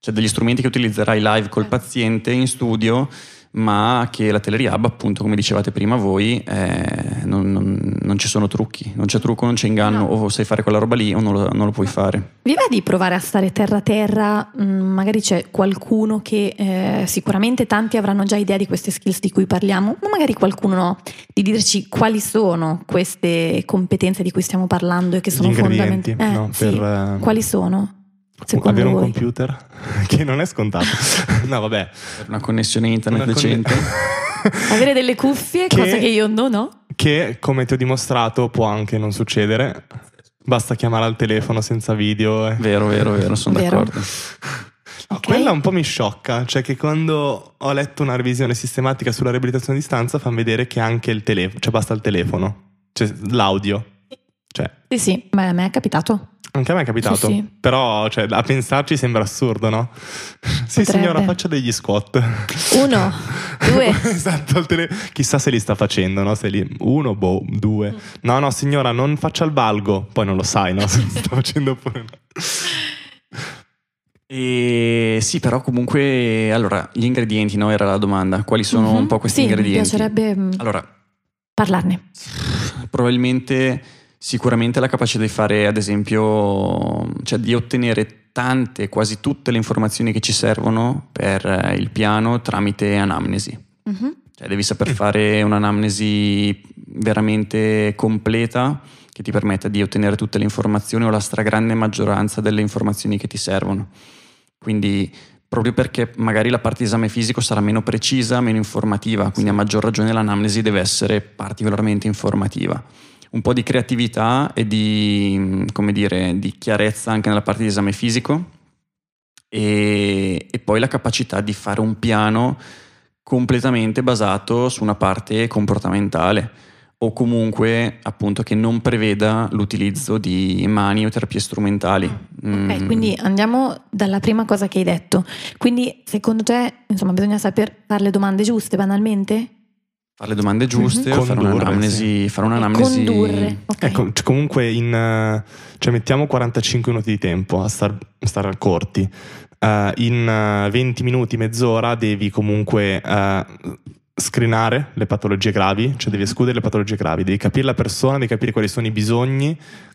cioè degli strumenti che utilizzerai live col paziente in studio, ma che la Teleriab, appunto, come dicevate prima voi, eh, non, non- non ci sono trucchi, non c'è trucco, non c'è inganno, No. o sai fare quella roba lì o non lo, non lo puoi fare. Vi va di provare a stare terra a terra? Mm, magari c'è qualcuno che eh, sicuramente tanti avranno già idea di queste skills di cui parliamo, ma magari qualcuno no, di dirci quali sono queste competenze di cui stiamo parlando e che sono fondamentali. no, per eh, Quali sono? Secondo avere un voi? computer che non è scontato. no, vabbè. Una connessione internet Una conne- decente. Avere delle cuffie, Che- cosa che io non ho. che come ti ho dimostrato può anche non succedere. Basta chiamare al telefono senza video. eh. vero, vero, vero, sono Vero. d'accordo. No, Ok. Quella un po' mi sciocca, cioè che quando ho letto una revisione sistematica sulla riabilitazione a distanza fanno vedere che anche il telefono, cioè basta il telefono, cioè l'audio. Cioè, Sì, sì, beh, a me è capitato. Anche a me è capitato. Sì, sì. Però cioè, a pensarci sembra assurdo, no? sì, Potrebbe. signora, faccia degli squat. Uno, due. esatto, tele- chissà se li sta facendo, no? Se li... Uno, boh, due. No, no, signora, non faccia il valgo. Poi non lo sai, no? Se sta facendo oppure no. E sì, però comunque, allora, gli ingredienti, no? Era la domanda. Quali sono Mhm. un po' questi sì, ingredienti? Mi piacerebbe mm, Allora, parlarne. probabilmente, sicuramente la capacità di fare, ad esempio, cioè di ottenere tante, quasi tutte le informazioni che ci servono per eh, il piano tramite anamnesi. Mhm. Cioè, devi saper fare un'anamnesi veramente completa che ti permetta di ottenere tutte le informazioni o la stragrande maggioranza delle informazioni che ti servono. Quindi, proprio perché magari la parte di esame fisico sarà meno precisa, meno informativa, quindi a maggior ragione l'anamnesi deve essere particolarmente informativa. Un po' di creatività e di, come dire, di chiarezza anche nella parte di esame fisico e, e poi la capacità di fare un piano completamente basato su una parte comportamentale o comunque appunto che non preveda l'utilizzo di mani o terapie strumentali. Ok, Mm. quindi andiamo dalla prima cosa che hai detto. Quindi secondo te, insomma, bisogna saper fare le domande giuste banalmente? Fare le domande giuste, Mhm. fare Condurre, un'anamnesi, fare E un'anamnesi condurre. Ok. Ecco, comunque in, eh, cioè mettiamo 45 minuti di tempo a star, a star corti. Eh, in eh, 20 minuti, mezz'ora devi comunque eh, screenare le patologie gravi, cioè devi escludere le patologie gravi, devi capire la persona, devi capire quali sono i bisogni,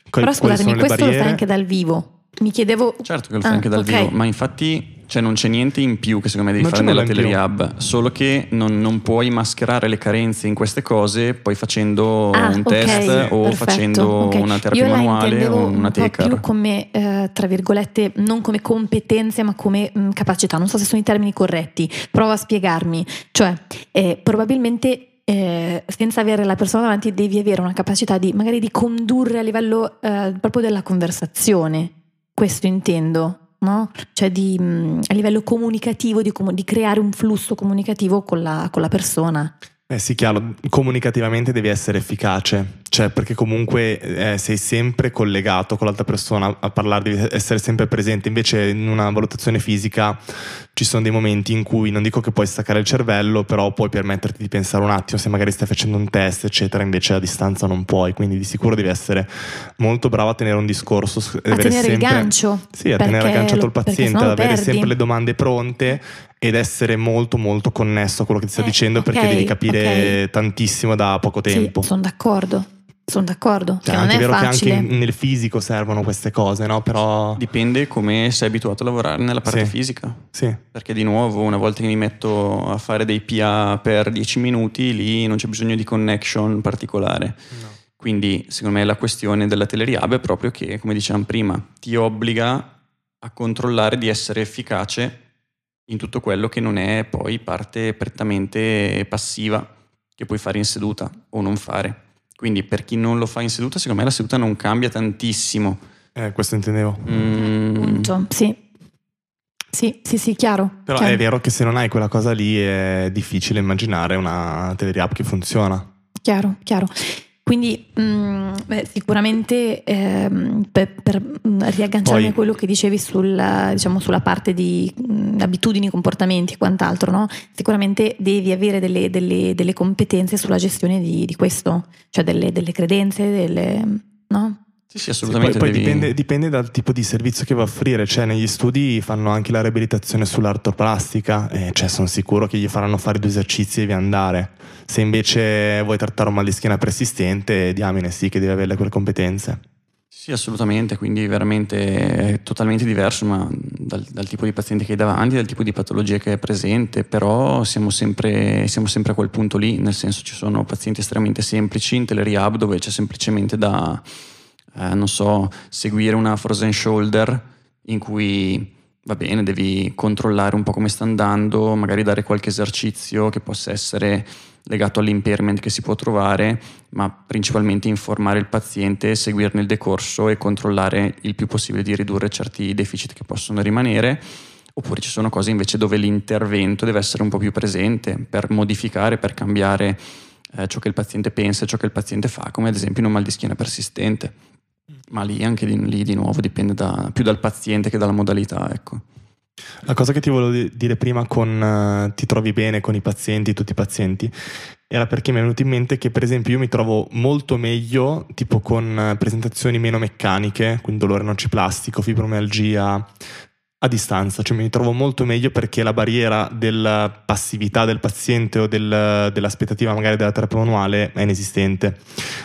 quali, Però quali sono scusatemi, le questo lo fai barriere. anche dal vivo. Mi chiedevo... Certo che lo fai Ah, anche dal ok. vivo, ma infatti cioè, non c'è niente in più che secondo me devi Non fare nella. Telerehab, solo che non, non puoi mascherare le carenze in queste cose poi facendo Ah, un ok, test o perfetto, facendo ok. una terapia Io manuale o una un po' tecar. più come, eh, tra virgolette, non come competenze, ma come mh, capacità. Non so se sono i termini corretti. Provo a spiegarmi. Cioè, eh, probabilmente eh, senza avere la persona davanti devi avere una capacità di magari di condurre a livello eh, proprio della conversazione. Questo intendo. No? Cioè di, mh, a livello comunicativo, di, di creare un flusso comunicativo con la, con la persona. Eh sì, chiaro, comunicativamente devi essere efficace, cioè perché comunque eh, sei sempre collegato con l'altra persona a parlare, devi essere sempre presente, invece in una valutazione fisica ci sono dei momenti in cui non dico che puoi staccare il cervello, però puoi permetterti di pensare un attimo se magari stai facendo un test, eccetera, invece a distanza non puoi, quindi di sicuro devi essere molto bravo a tenere un discorso, A tenere il sempre- gancio. Sì, a tenere agganciato lo- il paziente, ad avere perdi. sempre le domande pronte ed essere molto molto connesso a quello che ti sta Eh, dicendo perché ok, devi capire ok. tantissimo da poco tempo. Sì, sono d'accordo. Sono d'accordo. Cioè, che non anche è vero facile. che anche nel fisico servono queste cose, no? Però Dipende come sei abituato a lavorare nella parte Sì. fisica. sì, Perché di nuovo, una volta che mi metto a fare dei PA per 10 minuti, lì non c'è bisogno di connection particolare. Quindi, secondo me, la questione della telerehab è proprio che, come dicevamo prima, ti obbliga a controllare di essere efficace in tutto quello che non è poi parte prettamente passiva che puoi fare in seduta o non fare. Quindi, per chi non lo fa in seduta, secondo me la seduta non cambia tantissimo. eh, questo intendevo. Mm, Appunto, sì. Sì, sì, sì, chiaro. Però chiaro. è vero che se non hai quella cosa lì è difficile immaginare una telerehab che funziona. Chiaro, chiaro. Quindi mm, beh, sicuramente ehm, per, per, mm, riagganciarmi Poi- a quello che dicevi sul, diciamo, sulla parte di mm, abitudini, comportamenti e quant'altro, no? sicuramente devi avere delle, delle- delle competenze sulla gestione di, di questo, cioè delle, delle credenze, delle, no? Sì, sì, Sì, assolutamente. poi poi devi- dipende, dipende dal tipo di servizio che va a offrire, cioè negli studi fanno anche la riabilitazione sull'artroplastica, e cioè sono sicuro che gli faranno fare due esercizi e devi andare. Se invece vuoi trattare un mal di schiena persistente, diamine sì che devi avere quelle competenze. Sì, assolutamente, quindi veramente è totalmente diverso ma dal, dal tipo di paziente che hai davanti, dal tipo di patologia che è presente, però siamo sempre, siamo sempre a quel punto lì, nel senso ci sono pazienti estremamente semplici in telerehab dove c'è semplicemente da, eh, non so, seguire una frozen shoulder in cui va bene, devi controllare un po' come sta andando, magari dare qualche esercizio che possa essere legato all'impairment che si può trovare, ma principalmente informare il paziente, seguirne il decorso e controllare il più possibile di ridurre certi deficit che possono rimanere. Oppure ci sono cose invece dove l'intervento deve essere un po' più presente per modificare, per cambiare eh, ciò che il paziente pensa e ciò che il paziente fa, come ad esempio in un mal di schiena persistente. Ma lì anche di, lì di nuovo dipende da, più dal paziente che dalla modalità, ecco. La cosa che ti volevo dire prima con uh, ti trovi bene con i pazienti, tutti i pazienti, era perché mi è venuto in mente che per esempio io mi trovo molto meglio tipo con uh, presentazioni meno meccaniche, quindi dolore nociplastico, fibromialgia, a distanza, cioè mi trovo molto meglio perché la barriera della passività del paziente o del, dell'aspettativa magari della terapia manuale è inesistente.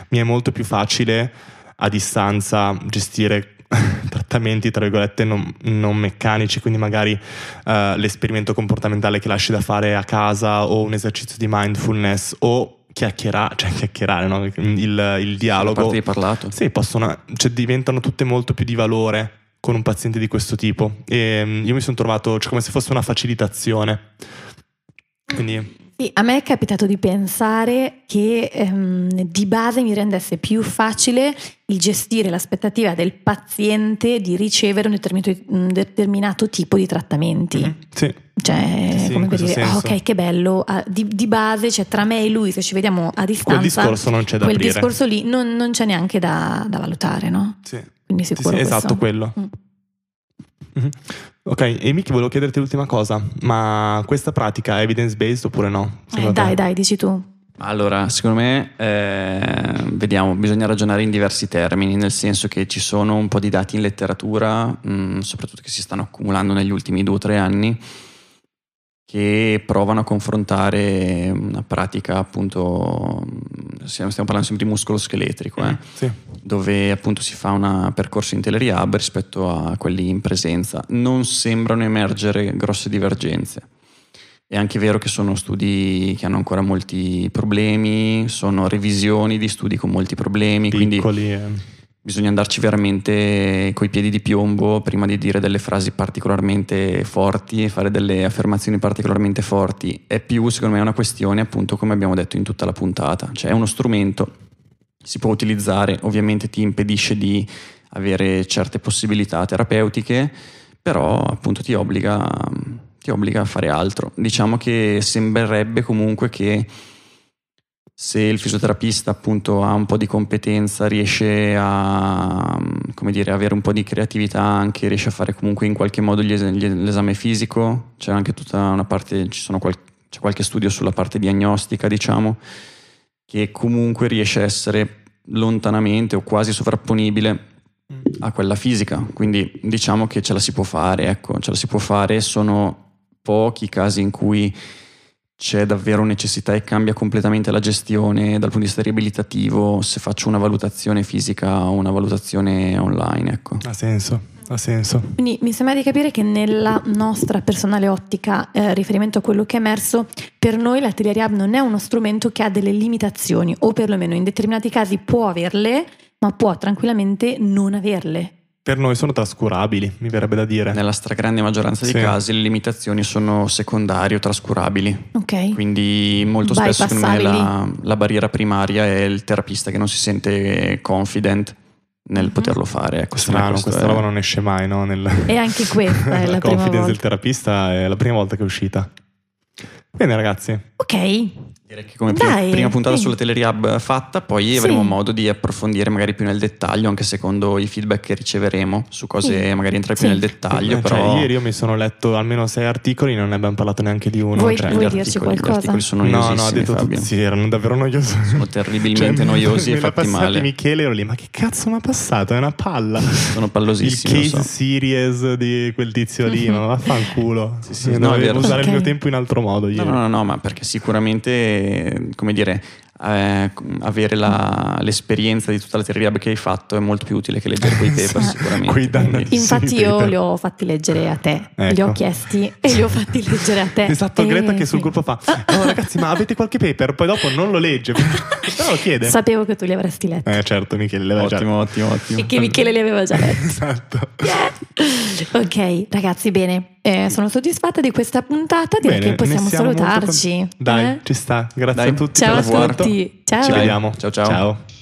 Mi è molto più facile a distanza gestire trattamenti tra virgolette non, non, meccanici, quindi magari uh, l'esperimento comportamentale che lasci da fare a casa o un esercizio di mindfulness o chiacchierare, cioè chiacchierare, no? il, il dialogo. Sì, parlato. Sì, possono, cioè diventano tutte molto più di valore con un paziente di questo tipo e um, io mi sono trovato cioè, come se fosse una facilitazione. Quindi sì, a me è capitato di pensare che ehm, di base mi rendesse più facile il gestire l'aspettativa del paziente di ricevere un determinato, un determinato tipo di trattamenti. Mm-hmm. Sì. Cioè, sì, come per dire, oh, ok, che bello, ah, di, di, base, cioè tra me e lui, se ci vediamo a distanza, quel discorso non c'è da quel aprire. discorso lì non, non c'è neanche da, da, valutare, no? Sì. Quindi sicuro sì, esatto, quello. Mm. Mm-hmm. Ok, Amy, volevo chiederti l'ultima cosa, ma questa pratica è evidence-based oppure no? Eh, dai, dai, dici tu. Allora, secondo me, eh, vediamo, bisogna ragionare in diversi termini, nel senso che ci sono un po' di dati in letteratura, mh, mm, soprattutto che si stanno accumulando negli ultimi due o tre anni, che provano a confrontare una pratica appunto, stiamo parlando sempre di muscolo scheletrico, eh? sì. dove appunto si fa un percorso in telerehab rispetto a quelli in presenza. Non sembrano emergere grosse divergenze. È anche vero che sono studi che hanno ancora molti problemi, sono revisioni di studi con molti problemi. Piccoli. Quindi, eh bisogna andarci veramente coi piedi di piombo prima di dire delle frasi particolarmente forti e fare delle affermazioni particolarmente forti. È più, secondo me, una questione, appunto, come abbiamo detto in tutta la puntata. Cioè è uno strumento, si può utilizzare, ovviamente ti impedisce di avere certe possibilità terapeutiche, però appunto ti obbliga, ti obbliga a fare altro. Diciamo che sembrerebbe comunque che se il fisioterapista appunto ha un po' di competenza, riesce a come dire, avere un po' di creatività anche, riesce a fare comunque in qualche modo es- l'esame fisico, c'è anche tutta una parte, ci sono qual- c'è qualche studio sulla parte diagnostica diciamo, che comunque riesce a essere lontanamente o quasi sovrapponibile a quella fisica, quindi diciamo che ce la si può fare, ecco, ce la si può fare, sono pochi i casi in cui c'è davvero necessità e cambia completamente la gestione dal punto di vista riabilitativo se faccio una valutazione fisica o una valutazione online. Ecco. Ha senso. Ha senso. Quindi mi sembra di capire che nella nostra personale ottica, eh, riferimento a quello che è emerso, per noi la Rehab non è uno strumento che ha delle limitazioni, o perlomeno in determinati casi può averle, ma può tranquillamente non averle per noi sono trascurabili, mi verrebbe da dire. Nella stragrande maggioranza dei sì. casi le limitazioni sono secondarie o trascurabili. Ok. Quindi molto spesso secondo me la, la, barriera primaria è il terapista che non si sente confident nel mm-hmm. poterlo fare. Ecco, Strano, questa è... roba non esce mai, no? Nel... E anche questa è la, la confidence del terapista è la prima volta che è uscita. Bene ragazzi. Ok. Direi che come prima, Dai, prima puntata sì. sulla Telerehab fatta, poi sì. avremo modo di approfondire magari più nel dettaglio, anche secondo i feedback che riceveremo su cose sì. magari entrare più nel dettaglio. Però... Cioè, ieri io mi sono letto almeno sei articoli, non ne abbiamo parlato neanche di uno. Vuoi, cioè, vuoi gli, dirci articoli, qualcosa? gli articoli sono. No, no, ha detto Fabio. tutti, sì, erano davvero noiosi. Sono terribilmente cioè, noiosi e fatti male. Michele ero lì, ma che cazzo mi ha passato? È una palla. sono pallosissimi. Il case so. series di quel tizio lì, ma vaffanculo. Sì, sì, no, devo usare okay. il mio tempo in altro modo. No, no, no, no, ma perché sicuramente, come dire, eh, avere la, l'esperienza di tutta la rehab che hai fatto è molto più utile che leggere quei paper sicuramente. Quei Quindi... Infatti io li ho fatti leggere a te, ecco. li ho chiesti e li ho fatti leggere a te. Esatto, e... Greta che sul gruppo fa, oh, ragazzi ma avete qualche paper? Poi dopo non lo legge, però lo chiede. Sapevo che tu li avresti letti. Eh certo, Michele li aveva ottimo, già. Ottimo, ottimo, E che Michele li aveva già letti. esatto. Yeah. Ok, ragazzi, bene. Eh, sono soddisfatta di questa puntata, direi Bene, che possiamo salutarci. con- Dai, eh? ci sta. Grazie Dai. a tutti Ciao per a l'ascolto. Tutti. Ciao. Ci vediamo. Ciao, ciao. ciao.